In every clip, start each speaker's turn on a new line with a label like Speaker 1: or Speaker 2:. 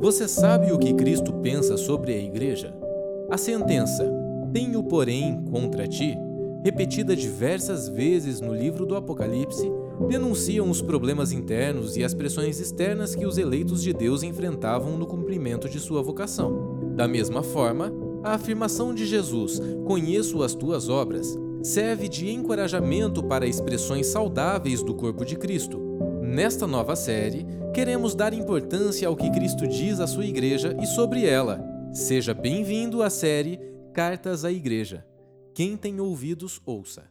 Speaker 1: Você sabe o que Cristo pensa sobre a igreja? A sentença, tenho porém contra ti, repetida diversas vezes no livro do Apocalipse, denunciam os problemas internos e as pressões externas que os eleitos de Deus enfrentavam no cumprimento de sua vocação. Da mesma forma, a afirmação de Jesus, conheço as tuas obras, serve de encorajamento para expressões saudáveis do corpo de Cristo. Nesta nova série, queremos dar importância ao que Cristo diz à sua igreja e sobre ela. Seja bem-vindo à série Cartas à Igreja. Quem tem ouvidos, ouça.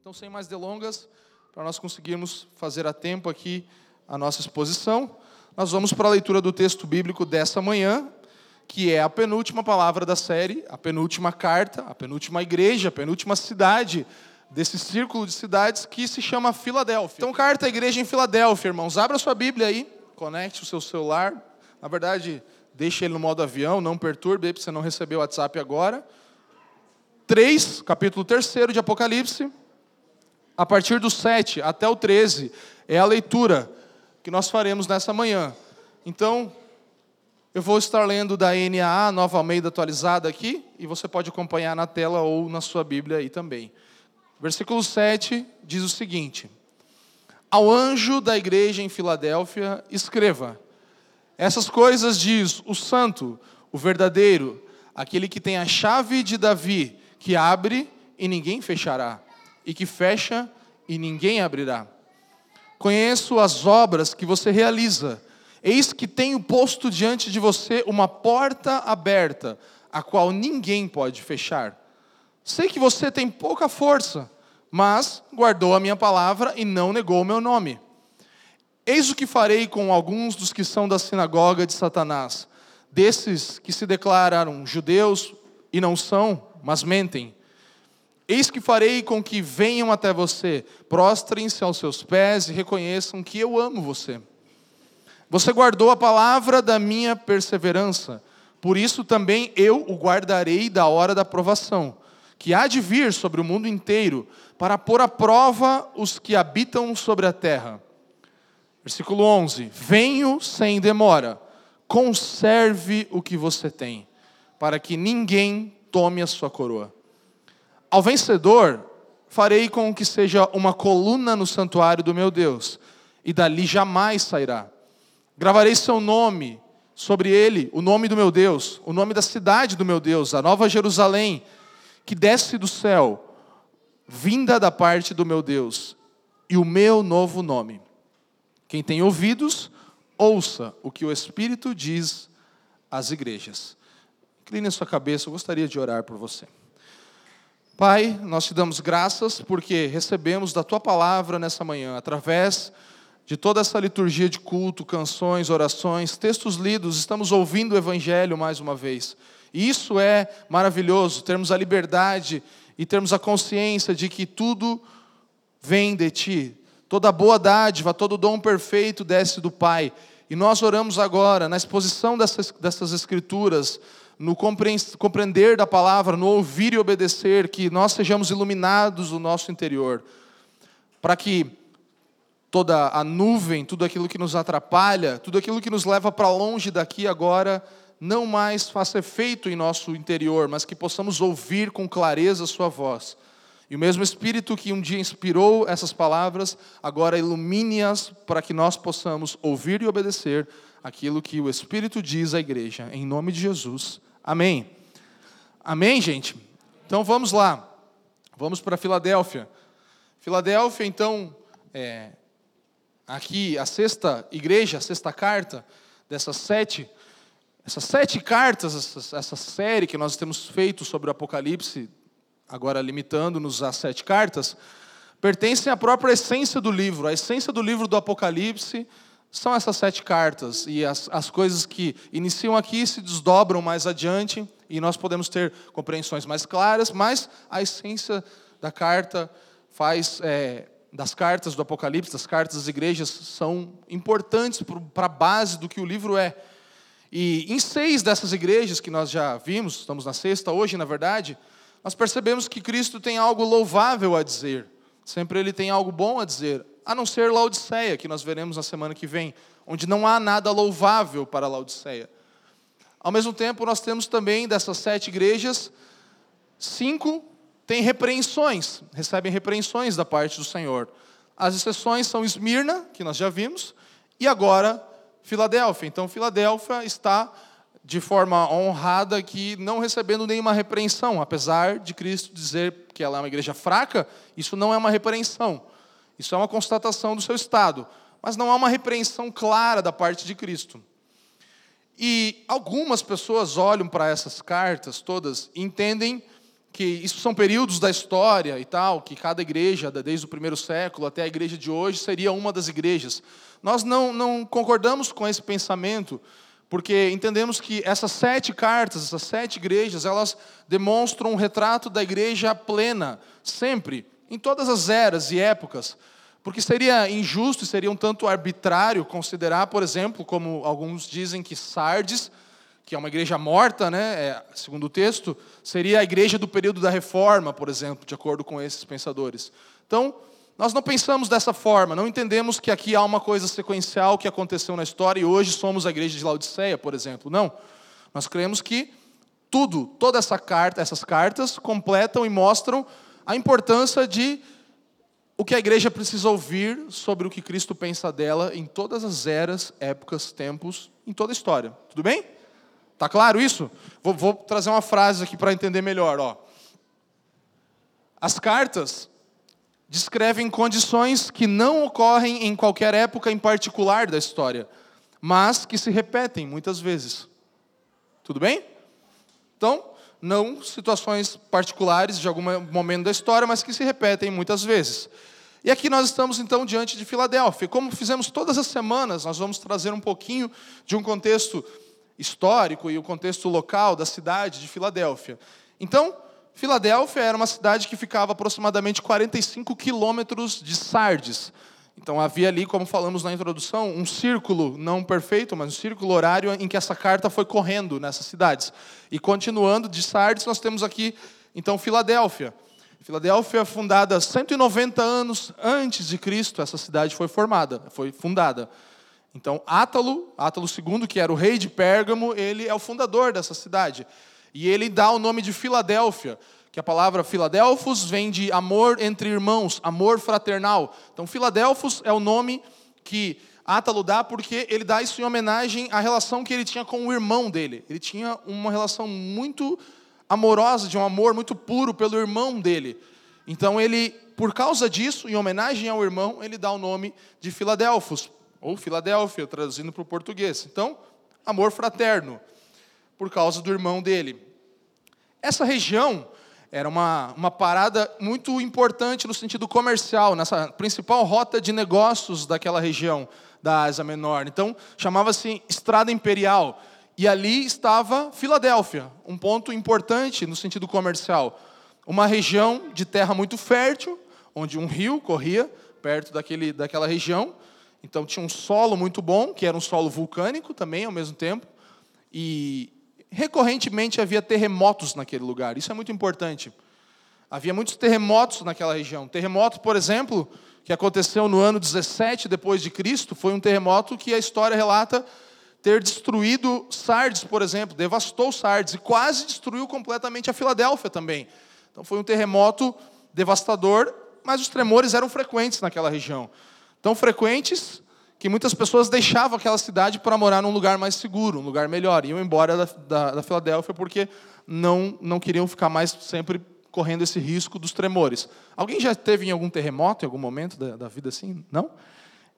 Speaker 2: Então, sem mais delongas, para nós conseguirmos fazer a tempo aqui a nossa exposição, nós vamos para a leitura do texto bíblico dessa manhã, que é a penúltima palavra da série, a penúltima carta, a penúltima igreja, a penúltima cidade desse círculo de cidades que se chama Filadélfia. Então, carta à igreja em Filadélfia, irmãos. Abra sua Bíblia aí, conecte o seu celular. Na verdade, deixe ele no modo avião, não perturbe, para você não receber o WhatsApp agora. 3, capítulo 3 de Apocalipse, a partir do 7 até o 13, é a leitura que nós faremos nessa manhã. Então, eu vou estar lendo da NAA, Nova Almeida atualizada aqui, e você pode acompanhar na tela ou na sua Bíblia aí também. Versículo 7 diz o seguinte: Ao anjo da igreja em Filadélfia, escreva: Essas coisas diz o santo, o verdadeiro, aquele que tem a chave de Davi, que abre e ninguém fechará, e que fecha e ninguém abrirá. Conheço as obras que você realiza. Eis que tenho posto diante de você uma porta aberta, a qual ninguém pode fechar. Sei que você tem pouca força, mas guardou a minha palavra e não negou o meu nome. Eis o que farei com alguns dos que são da sinagoga de Satanás, desses que se declararam judeus e não são, mas mentem. Eis que farei com que venham até você, prostrem-se aos seus pés e reconheçam que eu amo você. Você guardou a palavra da minha perseverança, por isso também eu o guardarei da hora da provação que há de vir sobre o mundo inteiro para pôr à prova os que habitam sobre a terra. Versículo 11: Venho sem demora, conserve o que você tem, para que ninguém tome a sua coroa. Ao vencedor, farei com que seja uma coluna no santuário do meu Deus, e dali jamais sairá. Gravarei seu nome sobre ele, o nome do meu Deus, o nome da cidade do meu Deus, a nova Jerusalém que desce do céu, vinda da parte do meu Deus, e o meu novo nome. Quem tem ouvidos, ouça o que o Espírito diz às igrejas. Incline a sua cabeça, eu gostaria de orar por você. Pai, nós te damos graças porque recebemos da tua palavra nessa manhã, através de toda essa liturgia de culto, canções, orações, textos lidos, estamos ouvindo o Evangelho mais uma vez. E isso é maravilhoso, termos a liberdade e termos a consciência de que tudo vem de Ti. Toda boa dádiva, todo dom perfeito desce do Pai. E nós oramos agora, na exposição dessas, dessas Escrituras, no compreender da palavra, no ouvir e obedecer, que nós sejamos iluminados no nosso interior, para que toda a nuvem, tudo aquilo que nos atrapalha, tudo aquilo que nos leva para longe daqui agora, não mais faça efeito em nosso interior, mas que possamos ouvir com clareza a Sua voz. E o mesmo Espírito que um dia inspirou essas palavras, agora ilumine-as para que nós possamos ouvir e obedecer aquilo que o Espírito diz à igreja. Em nome de Jesus. Amém. Amém, gente? Então vamos lá. Vamos para Filadélfia. Filadélfia, então, é, aqui a sexta igreja, a sexta carta dessas sete essas sete cartas, essa, série que nós temos feito sobre o Apocalipse, agora limitando-nos às sete cartas, pertencem à própria essência do livro. A essência do livro do Apocalipse são essas sete cartas. E as, as coisas que iniciam aqui se desdobram mais adiante, e nós podemos ter compreensões mais claras, mas a essência da carta faz. É, das cartas do Apocalipse, das cartas das igrejas, são importantes para a base do que o livro é. E em seis dessas igrejas que nós já vimos, estamos na sexta hoje, na verdade, nós percebemos que Cristo tem algo louvável a dizer. Sempre ele tem algo bom a dizer, a não ser Laodiceia, que nós veremos na semana que vem, onde não há nada louvável para Laodiceia. Ao mesmo tempo, nós temos também dessas sete igrejas, cinco têm repreensões, recebem repreensões da parte do Senhor. As exceções são Esmirna, que nós já vimos, e agora Filadélfia. Então, Filadélfia está de forma honrada aqui, não recebendo nenhuma repreensão, apesar de Cristo dizer que ela é uma igreja fraca, isso não é uma repreensão. Isso é uma constatação do seu estado, mas não há uma repreensão clara da parte de Cristo. E algumas pessoas olham para essas cartas todas e entendem que isso são períodos da história e tal, que cada igreja, desde o primeiro século até a igreja de hoje, seria uma das igrejas. Nós não, não concordamos com esse pensamento, porque entendemos que essas sete cartas, essas sete igrejas, elas demonstram um retrato da igreja plena, sempre, em todas as eras e épocas. Porque seria injusto e seria um tanto arbitrário considerar, por exemplo, como alguns dizem que Sardes, que é uma igreja morta, né, é, segundo o texto, seria a igreja do período da reforma, por exemplo, de acordo com esses pensadores. Então, nós não pensamos dessa forma, não entendemos que aqui há uma coisa sequencial que aconteceu na história e hoje somos a igreja de Laodiceia, por exemplo. Não. Nós cremos que tudo, toda essa carta, essas cartas completam e mostram a importância de o que a igreja precisa ouvir sobre o que Cristo pensa dela em todas as eras, épocas, tempos, em toda a história. Tudo bem? Tá claro isso? Vou, vou trazer uma frase aqui para entender melhor. Ó. As cartas descrevem condições que não ocorrem em qualquer época em particular da história, mas que se repetem muitas vezes. Tudo bem? Então, não situações particulares de algum momento da história, mas que se repetem muitas vezes. E aqui nós estamos então diante de Filadélfia. Como fizemos todas as semanas, nós vamos trazer um pouquinho de um contexto histórico e o contexto local da cidade de Filadélfia. Então, Filadélfia era uma cidade que ficava aproximadamente 45 quilômetros de Sardes. Então havia ali, como falamos na introdução, um círculo não perfeito, mas um círculo horário em que essa carta foi correndo nessas cidades. E continuando de Sardes, nós temos aqui então Filadélfia. Filadélfia fundada 190 anos antes de Cristo, essa cidade foi formada, foi fundada. Então Átalo, Átalo II, que era o rei de Pérgamo, ele é o fundador dessa cidade. E ele dá o nome de Filadélfia, que a palavra Filadelfos vem de amor entre irmãos, amor fraternal. Então, Filadelfos é o nome que Átalo dá porque ele dá isso em homenagem à relação que ele tinha com o irmão dele. Ele tinha uma relação muito amorosa, de um amor muito puro pelo irmão dele. Então, ele, por causa disso, em homenagem ao irmão, ele dá o nome de Filadelfos, ou Filadélfia, traduzindo para o português. Então, amor fraterno, por causa do irmão dele. Essa região era uma, uma parada muito importante no sentido comercial, nessa principal rota de negócios daquela região da Ásia Menor. Então, chamava-se Estrada Imperial. E ali estava Filadélfia, um ponto importante no sentido comercial. Uma região de terra muito fértil, onde um rio corria perto daquele, daquela região. Então, tinha um solo muito bom, que era um solo vulcânico também, ao mesmo tempo. E, recorrentemente havia terremotos naquele lugar. Isso é muito importante. Havia muitos terremotos naquela região. Terremoto, por exemplo, que aconteceu no ano 17 depois de Cristo, foi um terremoto que a história relata ter destruído Sardes, por exemplo, devastou Sardes e quase destruiu completamente a Filadélfia também. Então foi um terremoto devastador, mas os tremores eram frequentes naquela região. Tão frequentes que muitas pessoas deixavam aquela cidade para morar num lugar mais seguro, um lugar melhor. Iam embora da, da, da Filadélfia porque não, não queriam ficar mais sempre correndo esse risco dos tremores. Alguém já teve em algum terremoto, em algum momento da, da vida assim? Não?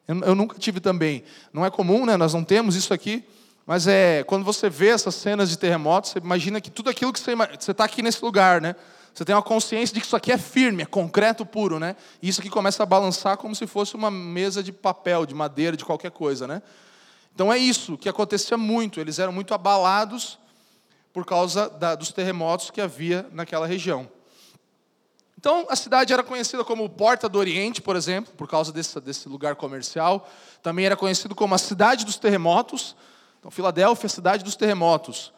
Speaker 2: Eu, eu, nunca tive também. Não é comum, né? nós não temos isso aqui. Mas é quando você vê essas cenas de terremotos, você imagina que tudo aquilo que você está aqui nesse lugar, né? Você tem uma consciência de que isso aqui é firme, é concreto puro, né? E isso aqui começa a balançar como se fosse uma mesa de papel, de madeira, de qualquer coisa, né? Então é isso que acontecia muito. Eles eram muito abalados por causa da, dos terremotos que havia naquela região. Então a cidade era conhecida como Porta do Oriente, por exemplo, por causa desse, desse lugar comercial. Também era conhecido como a cidade dos terremotos. Então Filadélfia, cidade dos terremotos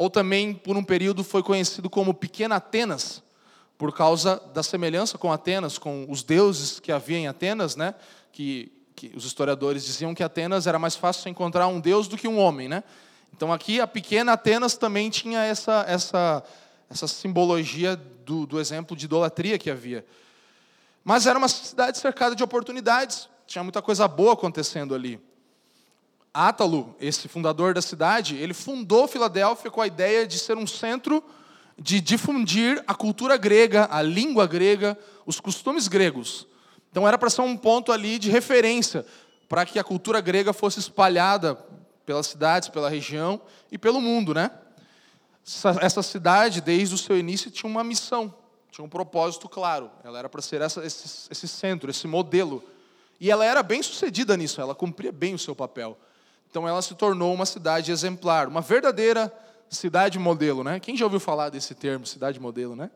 Speaker 2: ou também por um período foi conhecido como Pequena Atenas, por causa da semelhança com Atenas, com os deuses que havia em Atenas, né? Que, que os historiadores diziam que Atenas era mais fácil encontrar um deus do que um homem, né? Então aqui a pequena Atenas também tinha essa essa essa simbologia do, do exemplo de idolatria que havia. Mas era uma cidade cercada de oportunidades, tinha muita coisa boa acontecendo ali. Átalo, esse fundador da cidade, ele fundou Filadélfia com a ideia de ser um centro de difundir a cultura grega, a língua grega, os costumes gregos. Então era para ser um ponto ali de referência para que a cultura grega fosse espalhada pelas cidades, pela região e pelo mundo, né? Essa cidade, desde o seu início, tinha uma missão, tinha um propósito claro. Ela era para ser essa, esse, esse centro, esse modelo. E ela era bem sucedida nisso, ela cumpria bem o seu papel. Então ela se tornou uma cidade exemplar, uma verdadeira cidade modelo, né? Quem já ouviu falar desse termo, cidade modelo, né?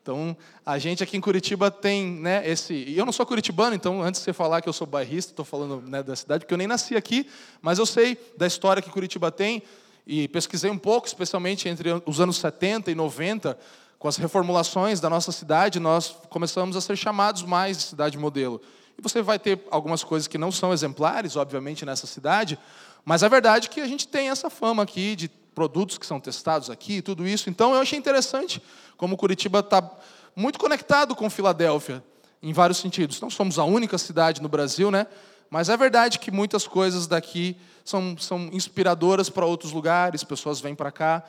Speaker 2: Então, a gente aqui em Curitiba tem, né, esse, e eu não sou curitibano, então antes de você falar que eu sou bairrista, estou falando né, da cidade, porque eu nem nasci aqui, mas eu sei da história que Curitiba tem, e pesquisei um pouco, especialmente entre os anos 70 e 90, com as reformulações da nossa cidade, nós começamos a ser chamados mais de cidade modelo. E você vai ter algumas coisas que não são exemplares, obviamente, nessa cidade, mas a verdade é que a gente tem essa fama aqui de produtos que são testados aqui, tudo isso. Então eu achei interessante como Curitiba está muito conectado com Filadélfia em vários sentidos. Não somos a única cidade no Brasil, né? Mas é verdade que muitas coisas daqui são, são inspiradoras para outros lugares, pessoas vêm para cá.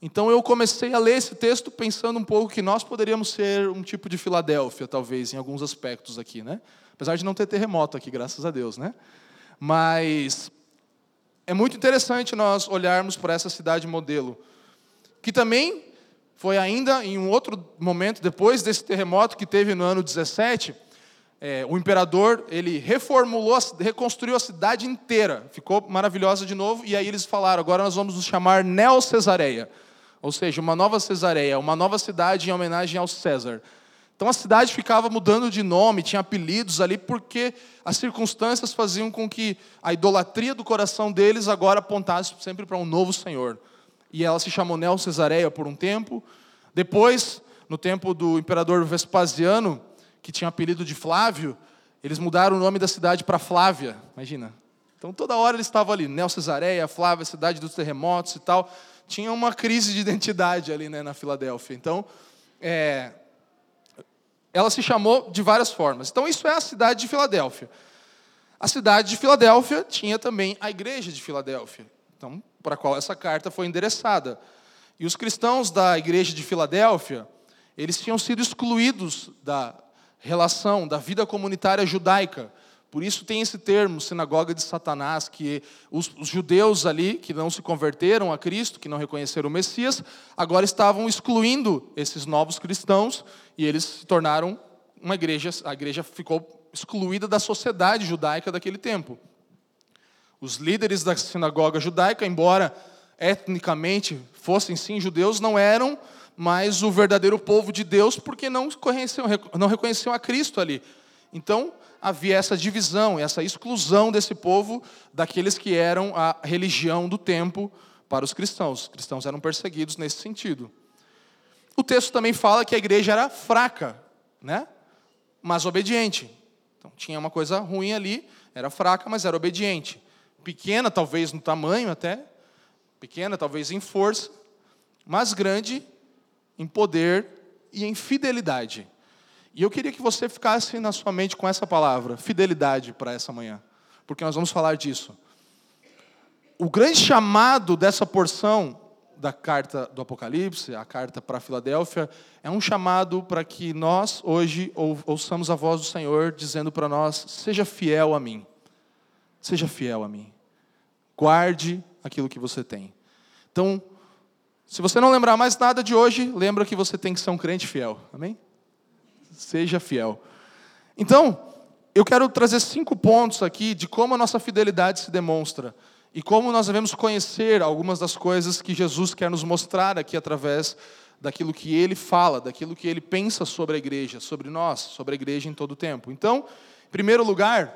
Speaker 2: Então eu comecei a ler esse texto pensando um pouco que nós poderíamos ser um tipo de Filadélfia, talvez, em alguns aspectos aqui, né? Apesar de não ter terremoto aqui, graças a Deus, né? Mas é muito interessante nós olharmos para essa cidade modelo, que também foi ainda em um outro momento, depois desse terremoto que teve no ano 17, é, o imperador ele reformulou, reconstruiu a cidade inteira, ficou maravilhosa de novo, e aí eles falaram: agora nós vamos nos chamar Neo-Cesareia, ou seja, uma nova Cesareia, uma nova cidade em homenagem ao César. Então a cidade ficava mudando de nome, tinha apelidos ali, porque as circunstâncias faziam com que a idolatria do coração deles agora apontasse sempre para um novo Senhor. E ela se chamou Neo Cesareia por um tempo. Depois, no tempo do imperador Vespasiano, que tinha apelido de Flávio, eles mudaram o nome da cidade para Flávia. Imagina. Então toda hora eles estavam ali, Neo Cesareia, Flávia, cidade dos terremotos e tal. Tinha uma crise de identidade ali né, na Filadélfia. Então, é, ela se chamou de várias formas. Então, isso é a cidade de Filadélfia. A cidade de Filadélfia tinha também a igreja de Filadélfia, então, para a qual essa carta foi endereçada. E os cristãos da igreja de Filadélfia, eles tinham sido excluídos da relação, da vida comunitária judaica. Por isso tem esse termo, sinagoga de Satanás, que os, os, judeus ali, que não se converteram a Cristo, que não reconheceram o Messias, agora estavam excluindo esses novos cristãos e eles se tornaram uma igreja, a igreja ficou excluída da sociedade judaica daquele tempo. Os líderes da sinagoga judaica, embora etnicamente fossem sim judeus, não eram mais o verdadeiro povo de Deus, porque não reconheciam, não reconheciam a Cristo ali. Então, havia essa divisão, essa exclusão desse povo daqueles que eram a religião do tempo para os cristãos. Os cristãos eram perseguidos nesse sentido. O texto também fala que a igreja era fraca, né? mas obediente. Então tinha uma coisa ruim ali, era fraca, mas era obediente. Pequena, talvez no tamanho até, pequena, talvez em força, mas grande em poder e em fidelidade. E eu queria que você ficasse na sua mente com essa palavra, fidelidade, para essa manhã, porque nós vamos falar disso. O grande chamado dessa porção da carta do Apocalipse, a carta para Filadélfia, é um chamado para que nós hoje ouçamos a voz do Senhor dizendo para nós: seja fiel a mim, seja fiel a mim, guarde aquilo que você tem. Então, se você não lembrar mais nada de hoje, lembra que você tem que ser um crente fiel, amém? Seja fiel. Então, eu quero trazer cinco pontos aqui de como a nossa fidelidade se demonstra e como nós devemos conhecer algumas das coisas que Jesus quer nos mostrar aqui através daquilo que ele fala, daquilo que ele pensa sobre a igreja, sobre nós, sobre a igreja em todo o tempo. Então, em primeiro lugar,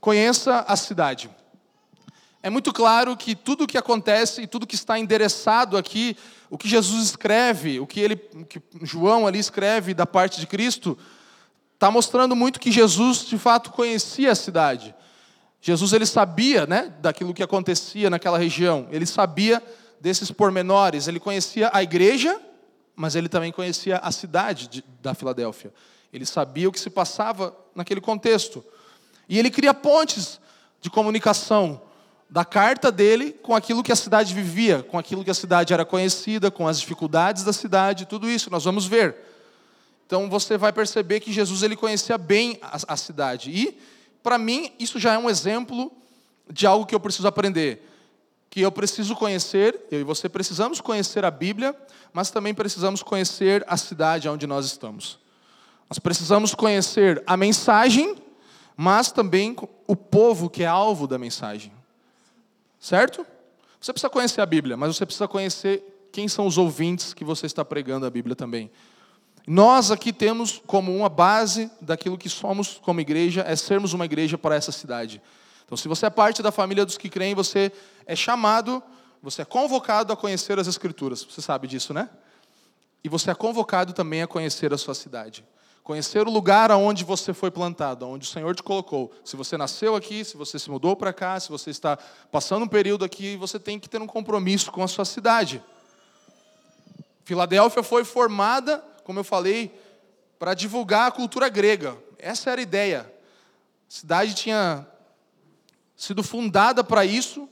Speaker 2: conheça a cidade. É muito claro que tudo o que acontece e tudo que está endereçado aqui, o que Jesus escreve, o que ele, o que João ali escreve da parte de Cristo, está mostrando muito que Jesus de fato conhecia a cidade. Jesus ele sabia, né, daquilo que acontecia naquela região. Ele sabia desses pormenores. Ele conhecia a igreja, mas ele também conhecia a cidade de, da Filadélfia. Ele sabia o que se passava naquele contexto. E ele cria pontes de comunicação da carta dele com aquilo que a cidade vivia, com aquilo que a cidade era conhecida, com as dificuldades da cidade, tudo isso nós vamos ver. Então você vai perceber que Jesus ele conhecia bem a, a cidade. E para mim isso já é um exemplo de algo que eu preciso aprender, que eu preciso conhecer, eu e você precisamos conhecer a Bíblia, mas também precisamos conhecer a cidade onde nós estamos. Nós precisamos conhecer a mensagem, mas também o povo que é alvo da mensagem. Certo? Você precisa conhecer a Bíblia, mas você precisa conhecer quem são os ouvintes que você está pregando a Bíblia também. Nós aqui temos como uma base daquilo que somos como igreja, é sermos uma igreja para essa cidade. Então, se você é parte da família dos que creem, você é chamado, você é convocado a conhecer as Escrituras. Você sabe disso, né? E você é convocado também a conhecer a sua cidade. Conhecer o lugar aonde você foi plantado, aonde o Senhor te colocou. Se você nasceu aqui, se você se mudou para cá, se você está passando um período aqui, você tem que ter um compromisso com a sua cidade. Filadélfia foi formada, como eu falei, para divulgar a cultura grega. Essa era a ideia. A cidade tinha sido fundada para isso,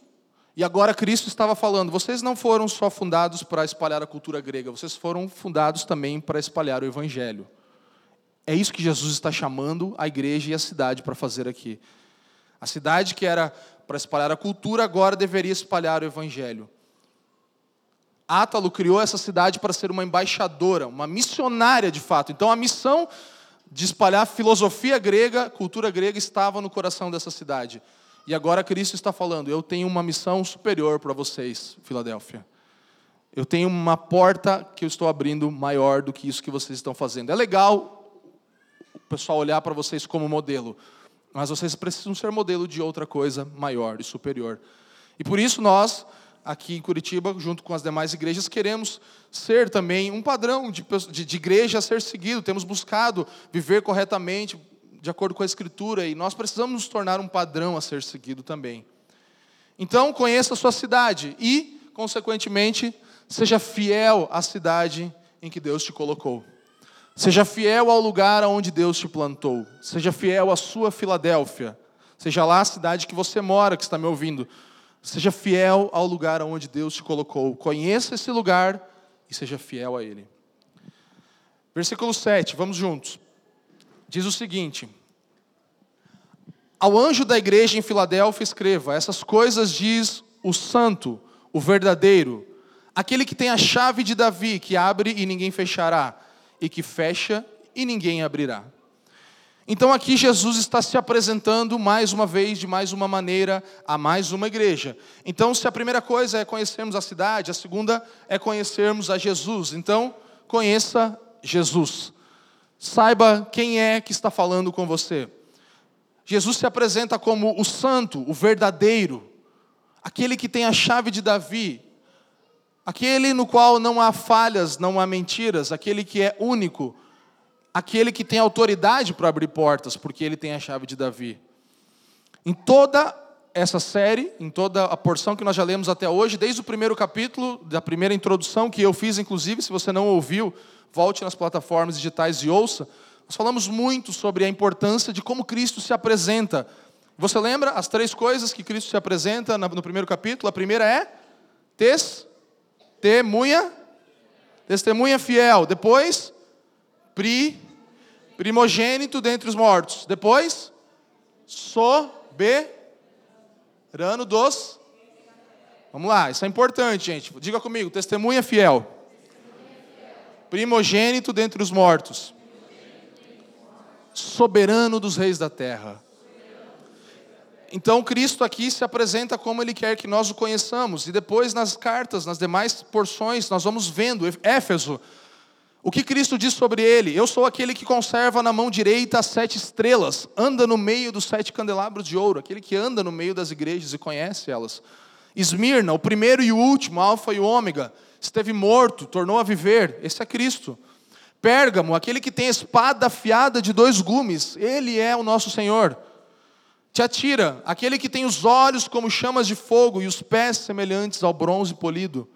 Speaker 2: e agora Cristo estava falando: vocês não foram só fundados para espalhar a cultura grega, vocês foram fundados também para espalhar o evangelho. É isso que Jesus está chamando a igreja e a cidade para fazer aqui. A cidade que era para espalhar a cultura, agora deveria espalhar o evangelho. Átalo criou essa cidade para ser uma embaixadora, uma missionária de fato. Então a missão de espalhar filosofia grega, cultura grega, estava no coração dessa cidade. E agora Cristo está falando: eu tenho uma missão superior para vocês, Filadélfia. Eu tenho uma porta que eu estou abrindo maior do que isso que vocês estão fazendo. É legal o pessoal olhar para vocês como modelo. Mas vocês precisam ser modelo de outra coisa maior e superior. E por isso nós, aqui em Curitiba, junto com as demais igrejas, queremos ser também um padrão de, de, de igreja a ser seguido. Temos buscado viver corretamente, de acordo com a Escritura, e nós precisamos nos tornar um padrão a ser seguido também. Então, conheça a sua cidade e, consequentemente, seja fiel à cidade em que Deus te colocou. Seja fiel ao lugar onde Deus te plantou. Seja fiel à sua Filadélfia. Seja lá a cidade que você mora, que está me ouvindo. Seja fiel ao lugar onde Deus te colocou. Conheça esse lugar e seja fiel a ele. Versículo 7, vamos juntos. Diz o seguinte: Ao anjo da igreja em Filadélfia escreva: Essas coisas diz o santo, o verdadeiro, aquele que tem a chave de Davi, que abre e ninguém fechará e que fecha e ninguém abrirá. Então aqui Jesus está se apresentando mais uma vez, de mais uma maneira, a mais uma igreja. Então, se a primeira coisa é conhecermos a cidade, a segunda é conhecermos a Jesus. Então, conheça Jesus. Saiba quem é que está falando com você. Jesus se apresenta como o santo, o verdadeiro, aquele que tem a chave de Davi, aquele no qual não há falhas, não há mentiras, aquele que é único, aquele que tem autoridade para abrir portas, porque ele tem a chave de Davi. Em toda essa série, em toda a porção que nós já lemos até hoje, desde o primeiro capítulo, da primeira introdução que eu fiz, inclusive, se você não ouviu, volte nas plataformas digitais e ouça. Nós falamos muito sobre a importância de como Cristo se apresenta. Você lembra as três coisas que Cristo se apresenta no primeiro capítulo? A primeira é tes Testemunha, testemunha fiel. Depois, pri, primogênito dentre os mortos. Depois, soberano dos. Vamos lá, isso é importante, gente. Diga comigo, testemunha fiel. Primogênito dentre os mortos. Soberano dos reis da terra. Então Cristo aqui se apresenta como Ele quer que nós o conheçamos. E depois nas cartas, nas demais porções, nós vamos vendo. Éfeso, O que Cristo diz sobre ele? Eu sou aquele que conserva na mão direita as sete estrelas, anda no meio dos sete candelabros de ouro, aquele que anda no meio das igrejas e conhece elas. Esmirna, o primeiro e o último, Alfa e Ômega, esteve morto, tornou a viver, esse é Cristo. Pérgamo, aquele que tem espada afiada de dois gumes, ele é o nosso Senhor. Tiatira, aquele que tem os olhos como chamas de fogo e os pés semelhantes ao bronze polido.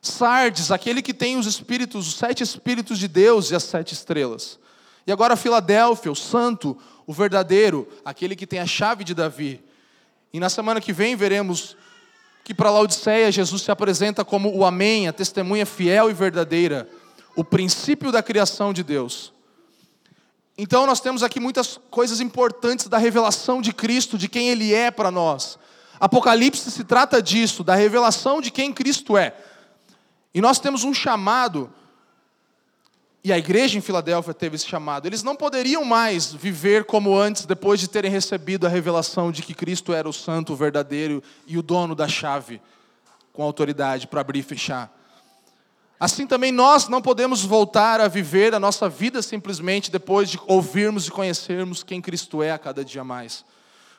Speaker 2: Sardes, aquele que tem os espíritos, os sete espíritos de Deus e as sete estrelas. E agora Filadélfia, o santo, o verdadeiro, aquele que tem a chave de Davi. E na semana que vem veremos que para Laodiceia Jesus se apresenta como o Amém, a testemunha fiel e verdadeira, o princípio da criação de Deus. Então nós temos aqui muitas coisas importantes da revelação de Cristo, de quem Ele é para nós. Apocalipse se trata disso, da revelação de quem Cristo é. E nós temos um chamado, e a igreja em Filadélfia teve esse chamado. Eles não poderiam mais viver como antes, depois de terem recebido a revelação de que Cristo era o santo, o verdadeiro e o dono da chave, com autoridade para abrir e fechar. Assim também nós não podemos voltar a viver a nossa vida simplesmente depois de ouvirmos e conhecermos quem Cristo é a cada dia mais.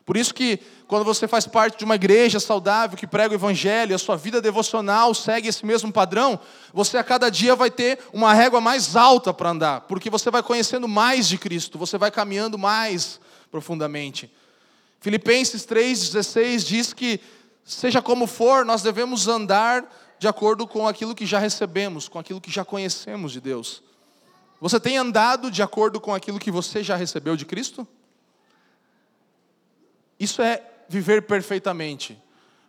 Speaker 2: Por isso que quando você faz parte de uma igreja saudável que prega o evangelho, a sua vida devocional segue esse mesmo padrão, você a cada dia vai ter uma régua mais alta para andar, porque você vai conhecendo mais de Cristo, você vai caminhando mais profundamente. Filipenses 3:16 diz que seja como for, nós devemos andar de acordo com aquilo que já recebemos, com aquilo que já conhecemos de Deus. Você tem andado de acordo com aquilo que você já recebeu de Cristo? Isso é viver perfeitamente.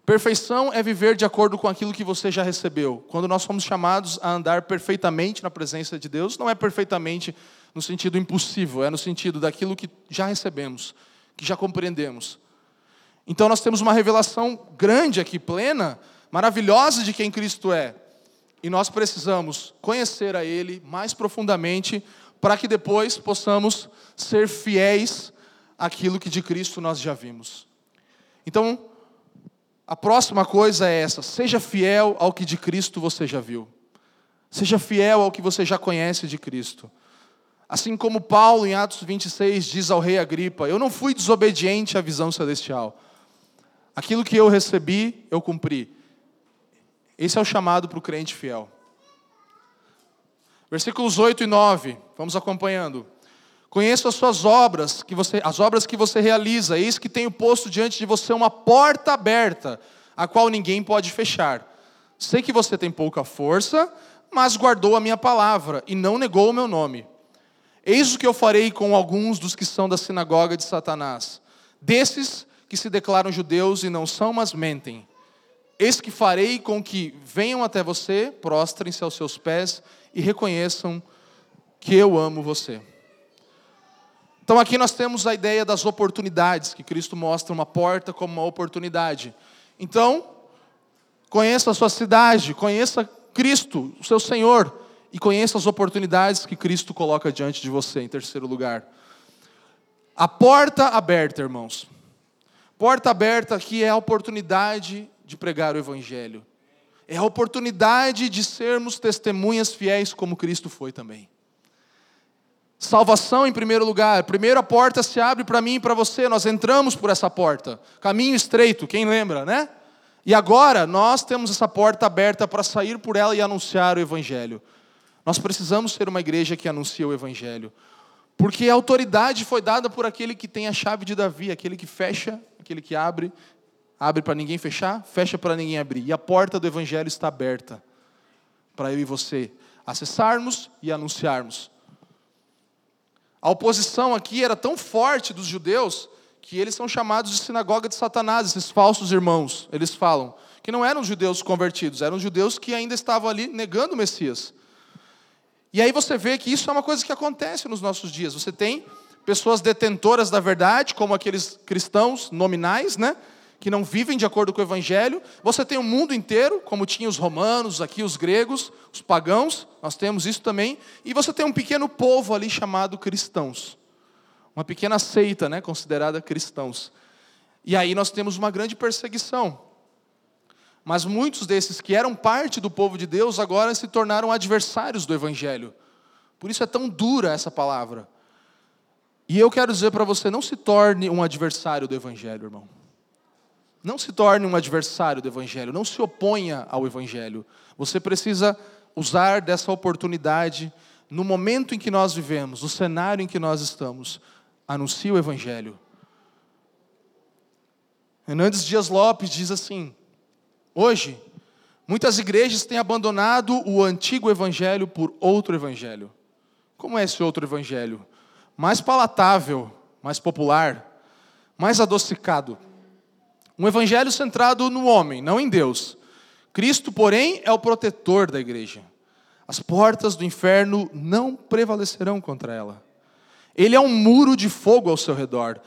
Speaker 2: Perfeição é viver de acordo com aquilo que você já recebeu. Quando nós somos chamados a andar perfeitamente na presença de Deus, não é perfeitamente no sentido impossível, é no sentido daquilo que já recebemos, que já compreendemos. Então nós temos uma revelação grande aqui, plena, maravilhosa de quem Cristo é. E nós precisamos conhecer a Ele mais profundamente para que depois possamos ser fiéis àquilo que de Cristo nós já vimos. Então, a próxima coisa é essa: seja fiel ao que de Cristo você já viu. Seja fiel ao que você já conhece de Cristo. Assim como Paulo, em Atos 26, diz ao rei Agripa: Eu não fui desobediente à visão celestial. Aquilo que eu recebi, eu cumpri. Esse é o chamado para o crente fiel. Versículos 8 e 9, vamos acompanhando. Conheço as suas obras, que você, as obras que você realiza, eis que tenho posto diante de você uma porta aberta, a qual ninguém pode fechar. Sei que você tem pouca força, mas guardou a minha palavra e não negou o meu nome. Eis o que eu farei com alguns dos que são da sinagoga de Satanás, desses que se declaram judeus e não são, mas mentem. Eis que farei com que venham até você, prostrem-se aos seus pés e reconheçam que eu amo você. Então aqui nós temos a ideia das oportunidades, que Cristo mostra uma porta como uma oportunidade. Então, conheça a sua cidade, conheça Cristo, o seu Senhor, e conheça as oportunidades que Cristo coloca diante de você, em terceiro lugar. A porta aberta, irmãos. Porta aberta aqui é a oportunidade de pregar o Evangelho. É a oportunidade de sermos testemunhas fiéis como Cristo foi também. Salvação em primeiro lugar. Primeiro a porta se abre para mim e para você, nós entramos por essa porta. Caminho estreito, quem lembra, né? E agora nós temos essa porta aberta para sair por ela e anunciar o Evangelho. Nós precisamos ser uma igreja que anuncia o Evangelho. Porque a autoridade foi dada por aquele que tem a chave de Davi, aquele que fecha, aquele que abre Abre para ninguém fechar, fecha para ninguém abrir. E a porta do Evangelho está aberta para eu e você acessarmos e anunciarmos. A oposição aqui era tão forte dos judeus que eles são chamados de sinagoga de Satanás, esses falsos irmãos. Eles falam que não eram judeus convertidos, eram judeus que ainda estavam ali negando o Messias. E aí você vê que isso é uma coisa que acontece nos nossos dias. Você tem pessoas detentoras da verdade, como aqueles cristãos nominais, né? Que não vivem de acordo com o Evangelho. Você tem o mundo inteiro, como tinha os romanos, aqui os gregos, os pagãos, nós temos isso também. E você tem um pequeno povo ali chamado cristãos. Uma pequena seita, né, considerada cristãos. E aí nós temos uma grande perseguição. Mas muitos desses que eram parte do povo de Deus agora se tornaram adversários do Evangelho. Por isso é tão dura essa palavra. E eu quero dizer para você: não se torne um adversário do Evangelho, irmão. Não se torne um adversário do Evangelho, não se oponha ao Evangelho. Você precisa usar dessa oportunidade no momento em que nós vivemos, no cenário em que nós estamos. Anuncie o Evangelho. Hernandes Dias Lopes diz assim: hoje, muitas igrejas têm abandonado o antigo Evangelho por outro Evangelho. Como é esse outro Evangelho? Mais palatável, mais popular, mais adocicado. Um Evangelho centrado no homem, não em Deus. Cristo, porém, é o protetor da igreja. As portas do inferno não prevalecerão contra ela. Ele é um muro de fogo ao seu redor.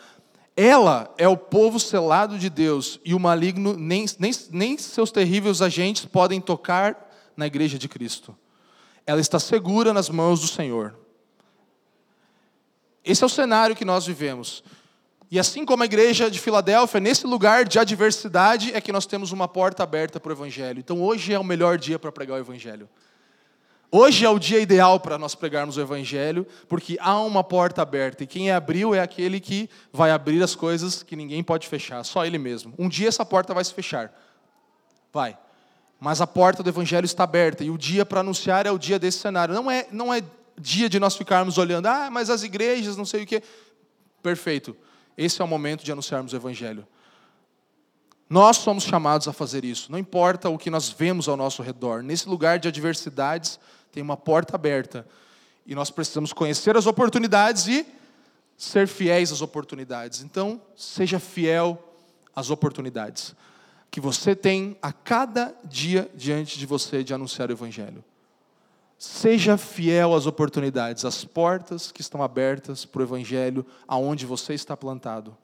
Speaker 2: Ela é o povo selado de Deus e o maligno, nem, nem, nem seus terríveis agentes podem tocar na igreja de Cristo. Ela está segura nas mãos do Senhor. Esse é o cenário que nós vivemos. E assim como a igreja de Filadélfia, nesse lugar de adversidade é que nós temos uma porta aberta para o Evangelho. Então hoje é o melhor dia para pregar o Evangelho. Hoje é o dia ideal para nós pregarmos o Evangelho, porque há uma porta aberta, e quem abriu é aquele que vai abrir as coisas que ninguém pode fechar, só ele mesmo. Um dia essa porta vai se fechar. Vai. Mas a porta do Evangelho está aberta, e o dia para anunciar é o dia desse cenário. Não é, não é dia de nós ficarmos olhando, ah, mas as igrejas, não sei o quê. Perfeito. Esse é o momento de anunciarmos o Evangelho. Nós somos chamados a fazer isso, não importa o que nós vemos ao nosso redor. Nesse lugar de adversidades, tem uma porta aberta. E nós precisamos conhecer as oportunidades e ser fiéis às oportunidades. Então, seja fiel às oportunidades que você tem a cada dia diante de você de anunciar o Evangelho. Seja fiel às oportunidades, às portas que estão abertas para o Evangelho, aonde você está plantado,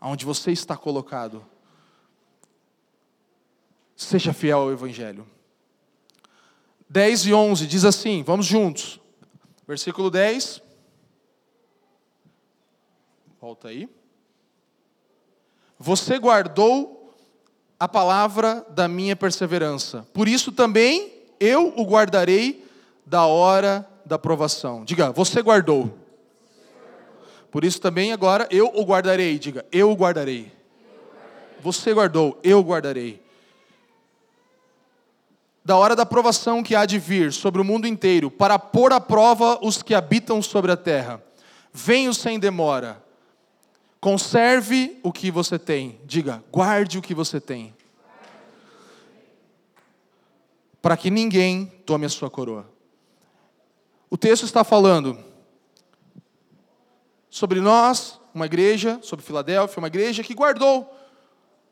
Speaker 2: aonde você está colocado. Seja fiel ao Evangelho. 10 e 11 diz assim, vamos juntos. Versículo 10. Volta aí. Você guardou a palavra da minha perseverança. Por isso também eu o guardarei da hora da provação. Diga, você guardou. Por isso também agora eu o guardarei. Diga, eu o guardarei. Você guardou, eu guardarei da hora da provação que há de vir sobre o mundo inteiro, para pôr à prova os que habitam sobre a terra. Venho sem demora. Conserve o que você tem. Diga, guarde o que você tem. Para que ninguém tome a sua coroa. O texto está falando sobre nós, uma igreja, sobre Filadélfia, uma igreja que guardou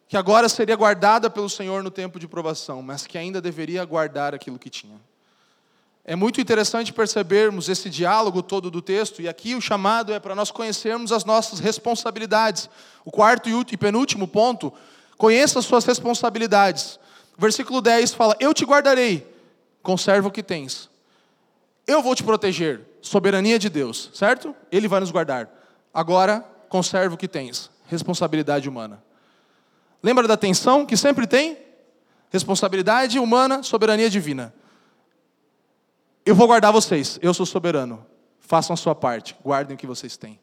Speaker 2: que agora seria guardada pelo Senhor no tempo de provação, mas que ainda deveria guardar aquilo que tinha. É muito interessante percebermos esse diálogo todo do texto, e aqui o chamado é para nós conhecermos as nossas responsabilidades. O quarto e penúltimo ponto, conheça as suas responsabilidades. O versículo 10 fala: Eu te guardarei, conserva o que tens. Eu vou te proteger, soberania de Deus, certo? Ele vai nos guardar. Agora, conserva o que tens, responsabilidade humana. Lembra da tensão que sempre tem? Responsabilidade humana, soberania divina. Eu vou guardar vocês, eu sou soberano. Façam a sua parte, guardem o que vocês têm.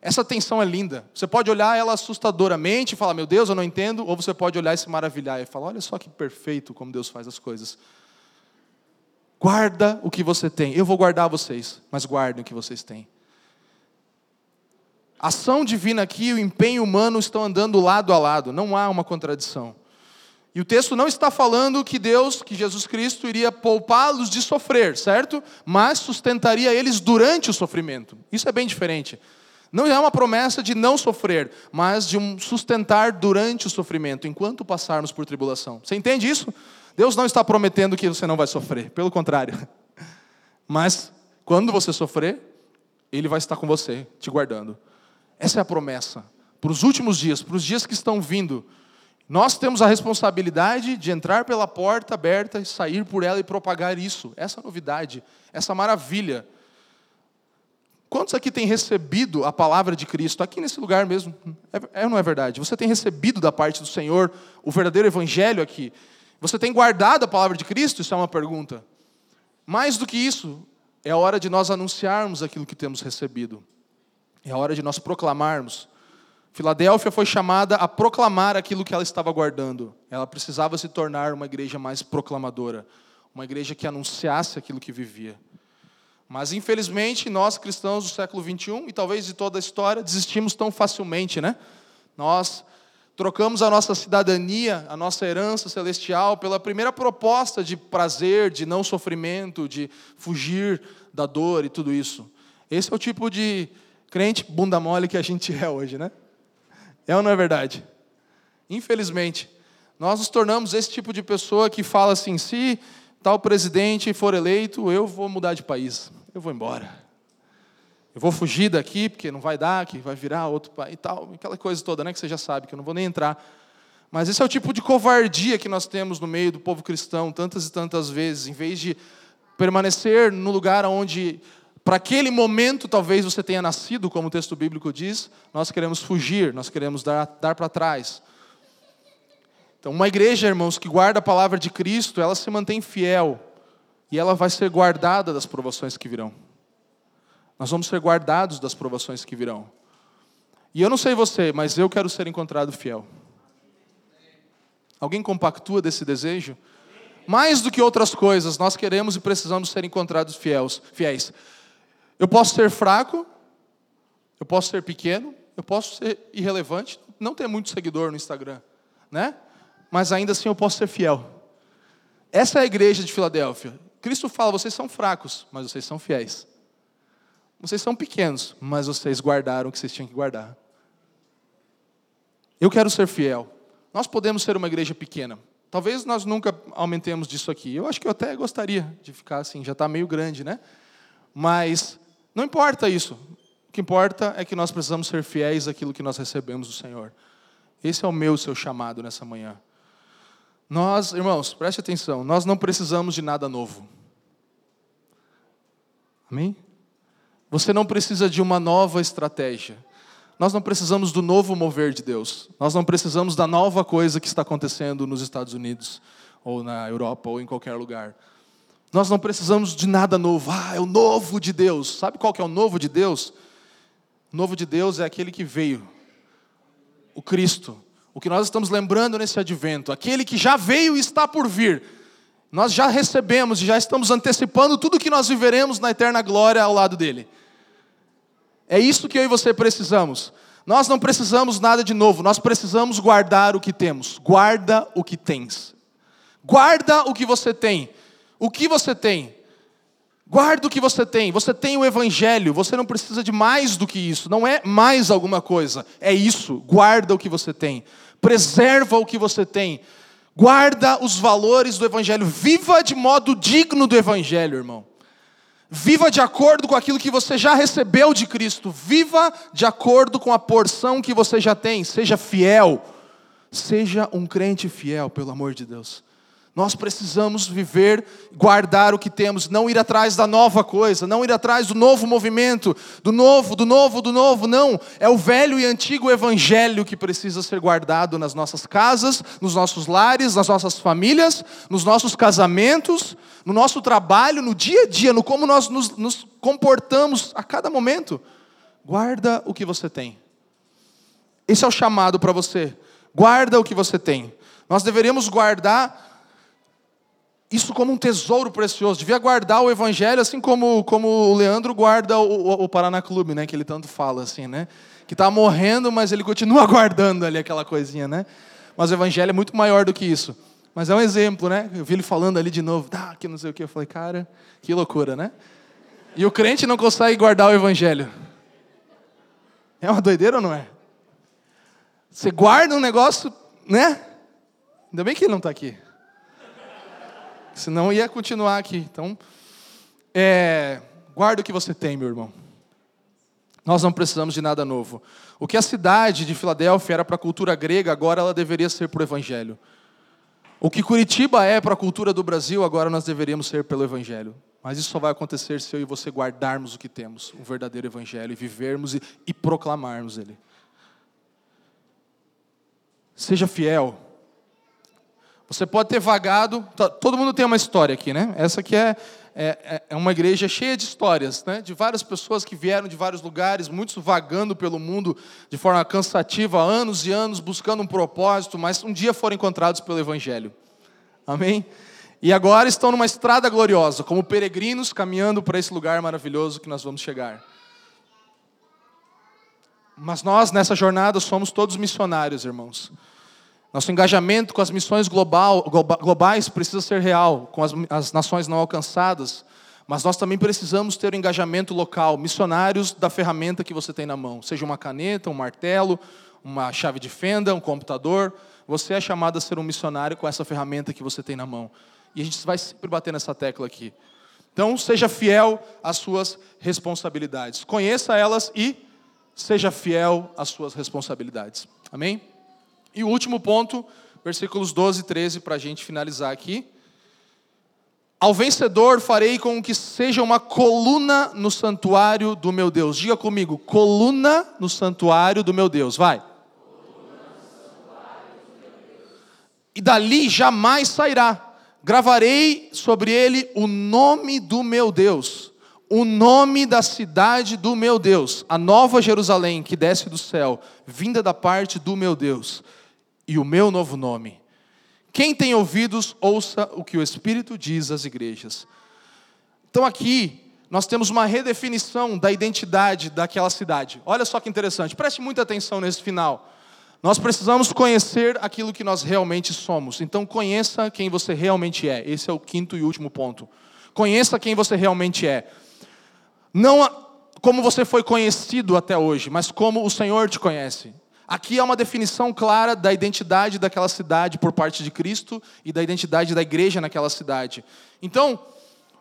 Speaker 2: Essa tensão é linda. Você pode olhar ela assustadoramente e falar, meu Deus, eu não entendo, ou você pode olhar e se maravilhar e falar, olha só que perfeito como Deus faz as coisas. Guarda o que você tem. Eu vou guardar vocês, mas guardem o que vocês têm. A ação divina aqui e o empenho humano estão andando lado a lado, não há uma contradição. E o texto não está falando que Deus, que Jesus Cristo, iria poupá-los de sofrer, certo? Mas sustentaria eles durante o sofrimento. Isso é bem diferente. Não é uma promessa de não sofrer, mas de um sustentar durante o sofrimento, enquanto passarmos por tribulação. Você entende isso? Deus não está prometendo que você não vai sofrer, pelo contrário. Mas quando você sofrer, Ele vai estar com você, te guardando. Essa é a promessa. Para os últimos dias, para os dias que estão vindo, nós temos a responsabilidade de entrar pela porta aberta e sair por ela e propagar isso, essa novidade, essa maravilha. Quantos aqui têm recebido a palavra de Cristo? Aqui nesse lugar mesmo. É, é ou não é verdade? Você tem recebido da parte do Senhor o verdadeiro evangelho aqui? Você tem guardado a palavra de Cristo? Isso é uma pergunta. Mais do que isso, É a hora de nós anunciarmos aquilo que temos recebido. É a hora de nós proclamarmos. Filadélfia foi chamada a proclamar aquilo que ela estava guardando. Ela precisava se tornar uma igreja mais proclamadora, uma igreja que anunciasse aquilo que vivia. Mas infelizmente nós cristãos do século 21 e talvez de toda a história desistimos tão facilmente, né? Nós trocamos a nossa cidadania, a nossa herança celestial pela primeira proposta de prazer, de não sofrimento, de fugir da dor e tudo isso. Esse é o tipo de crente bunda mole que a gente é hoje, né? É ou não é verdade? Infelizmente, nós nos tornamos esse tipo de pessoa que fala assim: se tal presidente for eleito, eu vou mudar de país, eu vou embora. Eu vou fugir daqui, porque não vai dar, que vai virar outro país e tal, aquela coisa toda, né, que você já sabe, que eu não vou nem entrar. Mas esse é o tipo de covardia que nós temos no meio do povo cristão, tantas e tantas vezes, em vez de permanecer no lugar onde, para aquele momento, talvez você tenha nascido, como o texto bíblico diz, nós queremos fugir, nós queremos dar, dar para trás. Então, uma igreja, irmãos, que guarda a palavra de Cristo, ela se mantém fiel e ela vai ser guardada das provações que virão. Nós vamos ser guardados das provações que virão. E eu não sei você, mas eu quero ser encontrado fiel. Alguém compactua desse desejo? Mais do que outras coisas, nós queremos e precisamos ser encontrados fiéis. fiéis. Eu posso ser fraco, eu posso ser pequeno, eu posso ser irrelevante, não ter muito seguidor no Instagram, né? mas ainda assim eu posso ser fiel. Essa é a igreja de Filadélfia. Cristo fala: vocês são fracos, mas vocês são fiéis. Vocês são pequenos, mas vocês guardaram o que vocês tinham que guardar. Eu quero ser fiel. Nós podemos ser uma igreja pequena. Talvez nós nunca aumentemos disso aqui. Eu acho que eu até gostaria de ficar assim, já está meio grande, né? Mas não importa isso. O que importa é que nós precisamos ser fiéis àquilo que nós recebemos do Senhor. Esse é o meu, seu chamado nessa manhã. Nós, irmãos, preste atenção, nós não precisamos de nada novo. Amém? Você não precisa de uma nova estratégia. Nós não precisamos do novo mover de Deus. Nós não precisamos da nova coisa que está acontecendo nos Estados Unidos, ou na Europa, ou em qualquer lugar. Nós não precisamos de nada novo. Ah, é o novo de Deus. Sabe qual que é o novo de Deus? O novo de Deus é aquele que veio, o Cristo, o que nós estamos lembrando nesse advento, aquele que já veio e está por vir. Nós já recebemos e já estamos antecipando tudo que nós viveremos na eterna glória ao lado dele. É isso que eu e você precisamos. Nós não precisamos nada de novo, nós precisamos guardar o que temos. Guarda o que tens. Guarda o que você tem. O que você tem? Guarda o que você tem. Você tem o Evangelho, você não precisa de mais do que isso. Não é mais alguma coisa, é isso. Guarda o que você tem preserva o que você tem, guarda os valores do Evangelho, viva de modo digno do Evangelho, irmão. Viva de acordo com aquilo que você já recebeu de Cristo, viva de acordo com a porção que você já tem, seja fiel, seja um crente fiel, pelo amor de Deus. Nós precisamos viver, guardar o que temos, não ir atrás da nova coisa, não ir atrás do novo movimento, do novo, do novo, do novo, não. É o velho e antigo evangelho que precisa ser guardado nas nossas casas, nos nossos lares, nas nossas famílias, nos nossos casamentos, no nosso trabalho, no dia a dia, no como nós nos, nos comportamos a cada momento. Guarda o que você tem. Esse é o chamado para você. Guarda o que você tem. Nós deveríamos guardar isso como um tesouro precioso. Devia guardar o evangelho, assim como, como o Leandro guarda o, o, o Paraná Clube, né? Que ele tanto fala, assim, né? Que está morrendo, mas ele continua guardando ali aquela coisinha, né? Mas o evangelho é muito maior do que isso. Mas é um exemplo, né? Eu vi ele falando ali de novo, tá, que não sei o que. Eu falei, cara, que loucura, né? E o crente não consegue guardar o evangelho. É uma doideira ou não é? Você guarda um negócio, né? Ainda bem que ele não está aqui senão ia continuar aqui. Então, é, guarda o que você tem, meu irmão. Nós não precisamos de nada novo. O que a cidade de Filadélfia era para a cultura grega, agora ela deveria ser para o Evangelho. O que Curitiba é para a cultura do Brasil, agora nós deveríamos ser pelo Evangelho. Mas isso só vai acontecer se eu e você guardarmos o que temos, o verdadeiro Evangelho, e vivermos e, e proclamarmos ele. Seja fiel você pode ter vagado. Todo mundo tem uma história aqui, né? Essa aqui é, é, é, é uma igreja cheia de histórias, né? de várias pessoas que vieram de vários lugares, muitos vagando pelo mundo de forma cansativa, anos e anos, buscando um propósito, mas um dia foram encontrados pelo Evangelho. Amém? E agora estão numa estrada gloriosa, como peregrinos caminhando para esse lugar maravilhoso que nós vamos chegar. Mas nós, nessa jornada, somos todos missionários, irmãos. Nosso engajamento com as missões global, globais precisa ser real, com as, as nações não alcançadas, mas nós também precisamos ter um engajamento local, missionários da ferramenta que você tem na mão, seja uma caneta, um martelo, uma chave de fenda, um computador. Você é chamado a ser um missionário com essa ferramenta que você tem na mão. E a gente vai sempre bater nessa tecla aqui. Então, seja fiel às suas responsabilidades. Conheça elas e seja fiel às suas responsabilidades. Amém? E o último ponto, versículos 12 e 13, para a gente finalizar aqui. Ao vencedor farei com que seja uma coluna no santuário do meu Deus. Diga comigo, coluna no santuário do meu Deus. Vai. E dali jamais sairá. Gravarei sobre ele o nome do meu Deus o nome da cidade do meu Deus, a nova Jerusalém que desce do céu, vinda da parte do meu Deus, e o meu novo nome. Quem tem ouvidos, ouça o que o Espírito diz às igrejas. Então aqui nós temos uma redefinição da identidade daquela cidade. Olha só que interessante, preste muita atenção nesse final. Nós precisamos conhecer aquilo que nós realmente somos. Então conheça quem você realmente é. Esse é o quinto e último ponto. Conheça quem você realmente é. Não como você foi conhecido até hoje, mas como o Senhor te conhece. Aqui há uma definição clara da identidade daquela cidade por parte de Cristo e da identidade da igreja naquela cidade. Então,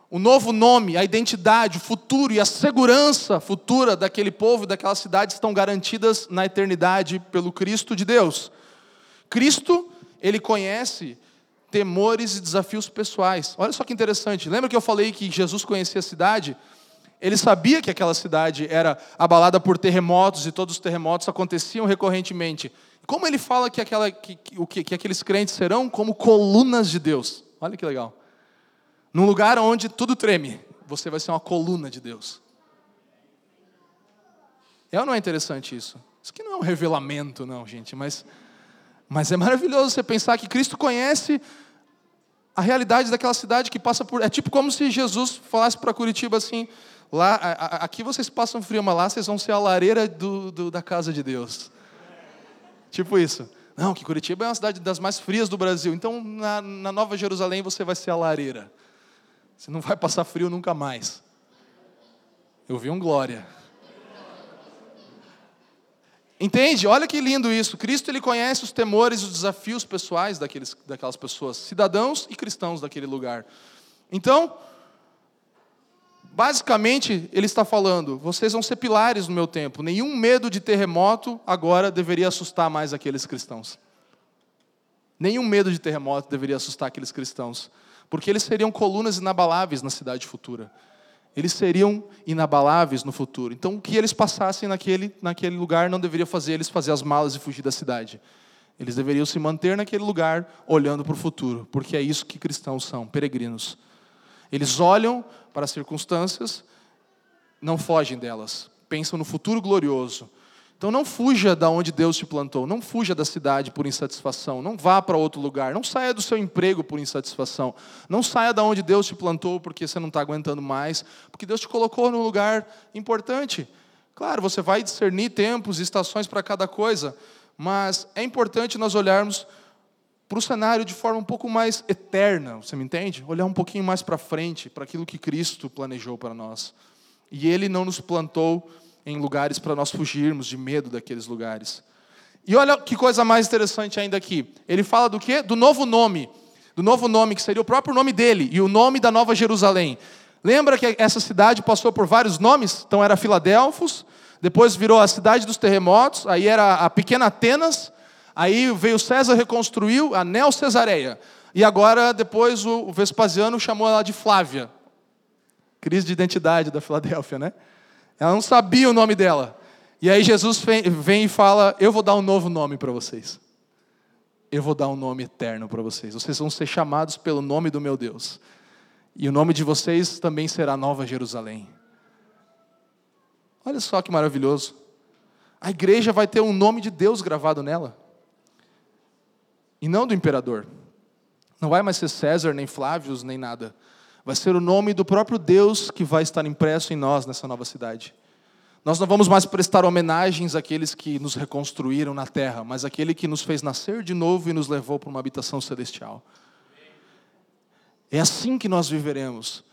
Speaker 2: o novo nome, a identidade, o futuro e a segurança futura daquele povo e daquela cidade estão garantidas na eternidade pelo Cristo de Deus. Cristo, ele conhece temores e desafios pessoais. Olha só que interessante. Lembra que eu falei que Jesus conhecia a cidade? Ele sabia que aquela cidade era abalada por terremotos e todos os terremotos aconteciam recorrentemente. Como ele fala que, aquela, que, que, que aqueles crentes serão como colunas de Deus? Olha que legal. Num lugar onde tudo treme, você vai ser uma coluna de Deus. É ou não é interessante isso? Isso aqui não é um revelamento, não, gente, mas, mas é maravilhoso você pensar que Cristo conhece a realidade daquela cidade que passa por. É tipo como se Jesus falasse para Curitiba assim: Lá, aqui vocês passam frio, mas lá vocês vão ser a lareira do, do, da casa de Deus. Tipo isso. Não, que Curitiba é uma cidade das mais frias do Brasil. Então, na, na Nova Jerusalém, você vai ser a lareira. Você não vai passar frio nunca mais. Eu vi um glória. Entende? Olha que lindo isso. Cristo ele conhece os temores os desafios pessoais daqueles, daquelas pessoas, cidadãos e cristãos daquele lugar. Então, Basicamente, ele está falando: vocês vão ser pilares no meu tempo. Nenhum medo de terremoto agora deveria assustar mais aqueles cristãos. Nenhum medo de terremoto deveria assustar aqueles cristãos, porque eles seriam colunas inabaláveis na cidade futura. Eles seriam inabaláveis no futuro. Então, o que eles passassem naquele, naquele lugar não deveria fazer eles fazer as malas e fugir da cidade. Eles deveriam se manter naquele lugar olhando para o futuro, porque é isso que cristãos são, peregrinos. Eles olham para as circunstâncias, não fogem delas, pensam no futuro glorioso. Então não fuja da onde Deus te plantou, não fuja da cidade por insatisfação, não vá para outro lugar, não saia do seu emprego por insatisfação, não saia da onde Deus te plantou porque você não está aguentando mais, porque Deus te colocou num lugar importante. Claro, você vai discernir tempos e estações para cada coisa, mas é importante nós olharmos para o cenário de forma um pouco mais eterna, você me entende? Olhar um pouquinho mais para frente, para aquilo que Cristo planejou para nós. E Ele não nos plantou em lugares para nós fugirmos de medo daqueles lugares. E olha que coisa mais interessante ainda aqui. Ele fala do quê? Do novo nome. Do novo nome, que seria o próprio nome dele, e o nome da Nova Jerusalém. Lembra que essa cidade passou por vários nomes? Então era Filadelfos, depois virou a cidade dos terremotos, aí era a pequena Atenas, Aí veio César, reconstruiu a Neo Cesareia. E agora, depois, o Vespasiano chamou ela de Flávia. Crise de identidade da Filadélfia, né? Ela não sabia o nome dela. E aí Jesus vem e fala: Eu vou dar um novo nome para vocês. Eu vou dar um nome eterno para vocês. Vocês vão ser chamados pelo nome do meu Deus. E o nome de vocês também será Nova Jerusalém. Olha só que maravilhoso. A igreja vai ter um nome de Deus gravado nela. E não do imperador. Não vai mais ser César, nem Flávios, nem nada. Vai ser o nome do próprio Deus que vai estar impresso em nós nessa nova cidade. Nós não vamos mais prestar homenagens àqueles que nos reconstruíram na terra, mas àquele que nos fez nascer de novo e nos levou para uma habitação celestial. É assim que nós viveremos.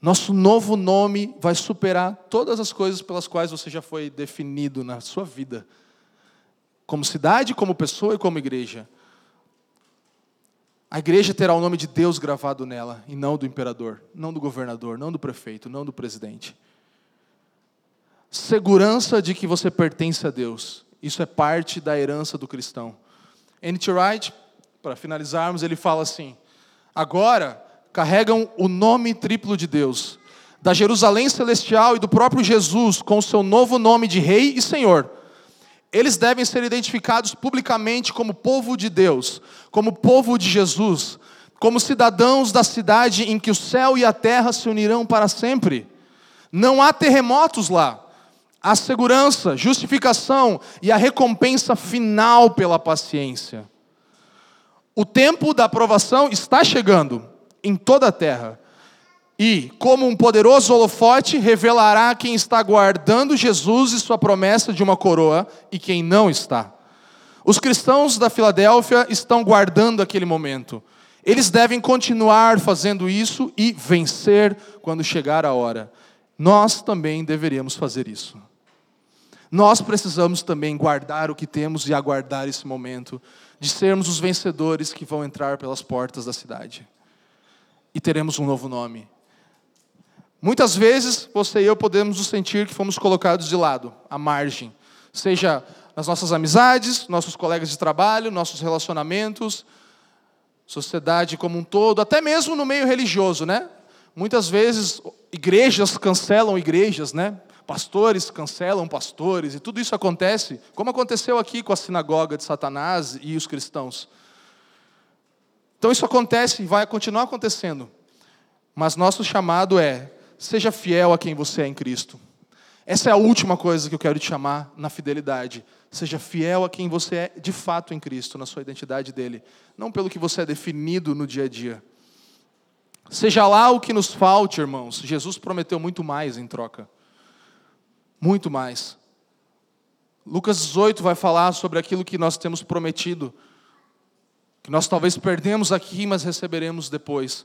Speaker 2: Nosso novo nome vai superar todas as coisas pelas quais você já foi definido na sua vida, como cidade, como pessoa e como igreja. A igreja terá o nome de Deus gravado nela, e não do imperador, não do governador, não do prefeito, não do presidente. Segurança de que você pertence a Deus. Isso é parte da herança do cristão. N.T. Wright, para finalizarmos, ele fala assim: agora carregam o nome triplo de Deus, da Jerusalém celestial e do próprio Jesus, com o seu novo nome de Rei e Senhor. Eles devem ser identificados publicamente como povo de Deus, como povo de Jesus, como cidadãos da cidade em que o céu e a terra se unirão para sempre. Não há terremotos lá. Há segurança, justificação e a recompensa final pela paciência. O tempo da aprovação está chegando em toda a terra. E, como um poderoso holofote, revelará quem está guardando Jesus e sua promessa de uma coroa e quem não está. Os cristãos da Filadélfia estão guardando aquele momento. Eles devem continuar fazendo isso e vencer quando chegar a hora. Nós também deveríamos fazer isso. Nós precisamos também guardar o que temos e aguardar esse momento de sermos os vencedores que vão entrar pelas portas da cidade e teremos um novo nome. Muitas vezes você e eu podemos nos sentir que fomos colocados de lado, à margem, seja nas nossas amizades, nossos colegas de trabalho, nossos relacionamentos, sociedade como um todo, até mesmo no meio religioso, né? Muitas vezes igrejas cancelam igrejas, né? Pastores cancelam pastores, e tudo isso acontece, como aconteceu aqui com a sinagoga de Satanás e os cristãos. Então isso acontece e vai continuar acontecendo. Mas nosso chamado é: seja fiel a quem você é em Cristo. Essa é a última coisa que eu quero te chamar na fidelidade. Seja fiel a quem você é de fato em Cristo, na sua identidade dele, não pelo que você é definido no dia a dia. Seja lá o que nos falte, irmãos, Jesus prometeu muito mais em troca. Muito mais. Lucas 18 vai falar sobre aquilo que nós temos prometido que nós talvez perdemos aqui, mas receberemos depois.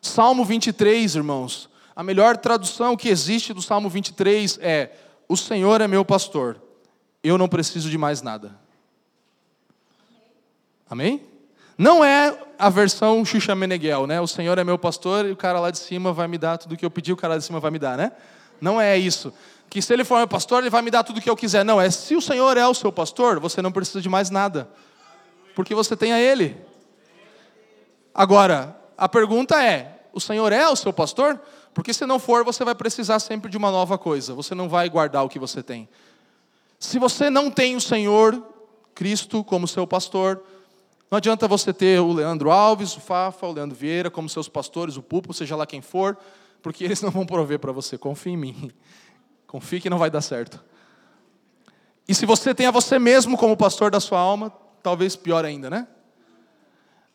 Speaker 2: Salmo 23, irmãos, a melhor tradução que existe do Salmo 23 é: O Senhor é meu pastor, eu não preciso de mais nada. Amém? Não é a versão Xuxa Meneghel, né? O Senhor é meu pastor e o cara lá de cima vai me dar tudo que eu pedi, o cara lá de cima vai me dar, né? Não é isso. Que se ele for meu pastor, ele vai me dar tudo que eu quiser. Não, é se o Senhor é o seu pastor, você não precisa de mais nada porque você tem a Ele. Agora, a pergunta é: o Senhor é o seu pastor? Porque se não for, você vai precisar sempre de uma nova coisa, você não vai guardar o que você tem. Se você não tem o Senhor, Cristo, como seu pastor, não adianta você ter o Leandro Alves, o Fafa, o Leandro Vieira como seus pastores, o Pupo, seja lá quem for, porque eles não vão prover para você. Confie em mim. Confie que não vai dar certo. E se você tem a você mesmo como pastor da sua alma, talvez pior ainda, né?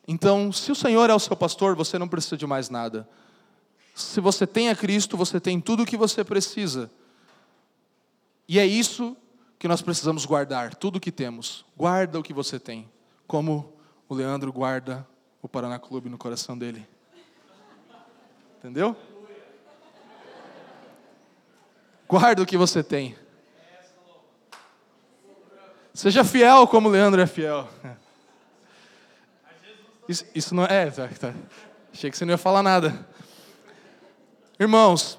Speaker 2: Então, se o Senhor é o seu pastor, você não precisa de mais nada. Se você tem a Cristo, você tem tudo o que você precisa. E é isso que nós precisamos guardar, tudo o que temos. Guarda o que você tem, como o Leandro guarda o Paraná Clube no coração dele. Entendeu? Guarda o que você tem. Seja fiel como o Leandro é fiel. Isso, isso não é. Tá, tá. Achei que você não ia falar nada. Irmãos,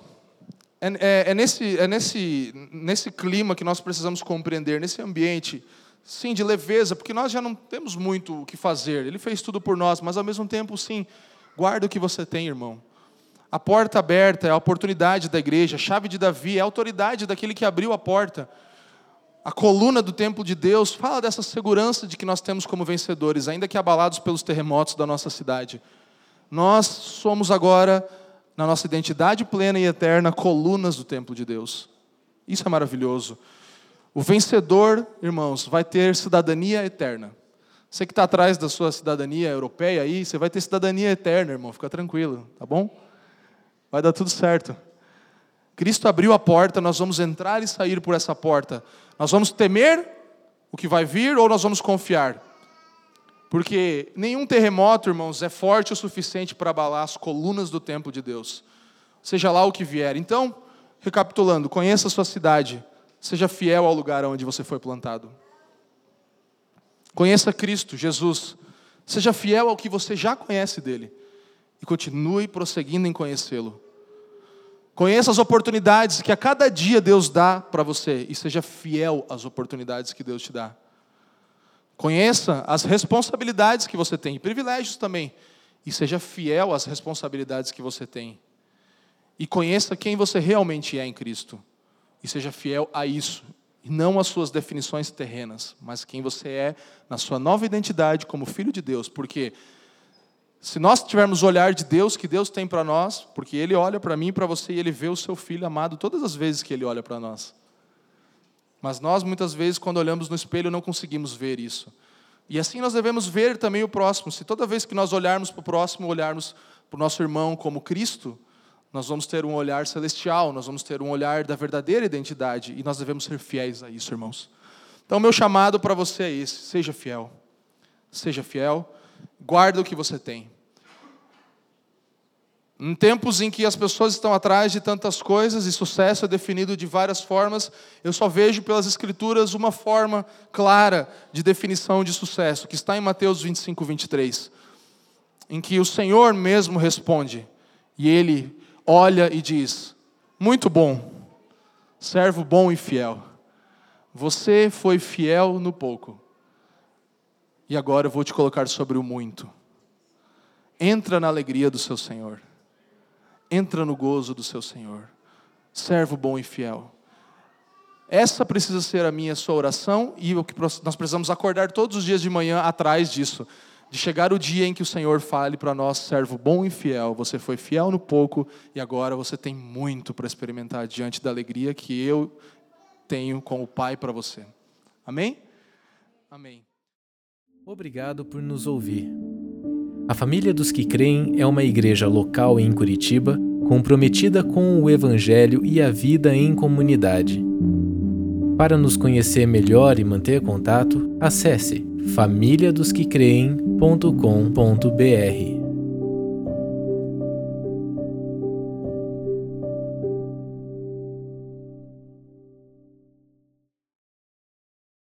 Speaker 2: é, é, é, nesse, é nesse, nesse clima que nós precisamos compreender, nesse ambiente, sim, de leveza, porque nós já não temos muito o que fazer. Ele fez tudo por nós, mas ao mesmo tempo, sim, guarda o que você tem, irmão. A porta aberta é a oportunidade da igreja, a chave de Davi é a autoridade daquele que abriu a porta a coluna do templo de Deus, fala dessa segurança de que nós temos como vencedores, ainda que abalados pelos terremotos da nossa cidade. Nós somos agora na nossa identidade plena e eterna, colunas do templo de Deus. Isso é maravilhoso. O vencedor, irmãos, vai ter cidadania eterna. Você que está atrás da sua cidadania europeia aí, você vai ter cidadania eterna, irmão. Fica tranquilo, tá bom? Vai dar tudo certo. Cristo abriu a porta, nós vamos entrar e sair por essa porta. Nós vamos temer o que vai vir ou nós vamos confiar? Porque nenhum terremoto, irmãos, é forte o suficiente para abalar as colunas do templo de Deus. Seja lá o que vier. Então, recapitulando, conheça a sua cidade. Seja fiel ao lugar onde você foi plantado. Conheça Cristo, Jesus. Seja fiel ao que você já conhece dele. E continue prosseguindo em conhecê-lo. Conheça as oportunidades que a cada dia Deus dá para você. E seja fiel às oportunidades que Deus te dá. Conheça as responsabilidades que você tem, e privilégios também. E seja fiel às responsabilidades que você tem. E conheça quem você realmente é em Cristo. E seja fiel a isso e não as suas definições terrenas, mas quem você é na sua nova identidade como filho de Deus, porque se nós tivermos o olhar de Deus que Deus tem para nós, porque Ele olha para mim e para você e Ele vê o seu filho amado todas as vezes que Ele olha para nós. Mas nós, muitas vezes, quando olhamos no espelho, não conseguimos ver isso. E assim nós devemos ver também o próximo. Se toda vez que nós olharmos para o próximo, olharmos para o nosso irmão como Cristo, nós vamos ter um olhar celestial, nós vamos ter um olhar da verdadeira identidade e nós devemos ser fiéis a isso, irmãos. Então, meu chamado para você é esse: seja fiel. Seja fiel, guarda o que você tem. Em tempos em que as pessoas estão atrás de tantas coisas e sucesso é definido de várias formas, eu só vejo pelas Escrituras uma forma clara de definição de sucesso, que está em Mateus 25, 23, em que o Senhor mesmo responde, e ele olha e diz: Muito bom, servo bom e fiel. Você foi fiel no pouco, e agora eu vou te colocar sobre o muito. Entra na alegria do seu Senhor, entra no gozo do seu Senhor, servo bom e fiel. Essa precisa ser a minha sua oração e o que nós precisamos acordar todos os dias de manhã atrás disso de chegar o dia em que o Senhor fale para nós, servo bom e fiel, você foi fiel no pouco e agora você tem muito para experimentar diante da alegria que eu tenho com o Pai para você. Amém? Amém.
Speaker 1: Obrigado por nos ouvir. A Família dos que Creem é uma igreja local em Curitiba, comprometida com o Evangelho e a vida em comunidade. Para nos conhecer melhor e manter contato, acesse famíliadosquecreem.com.br.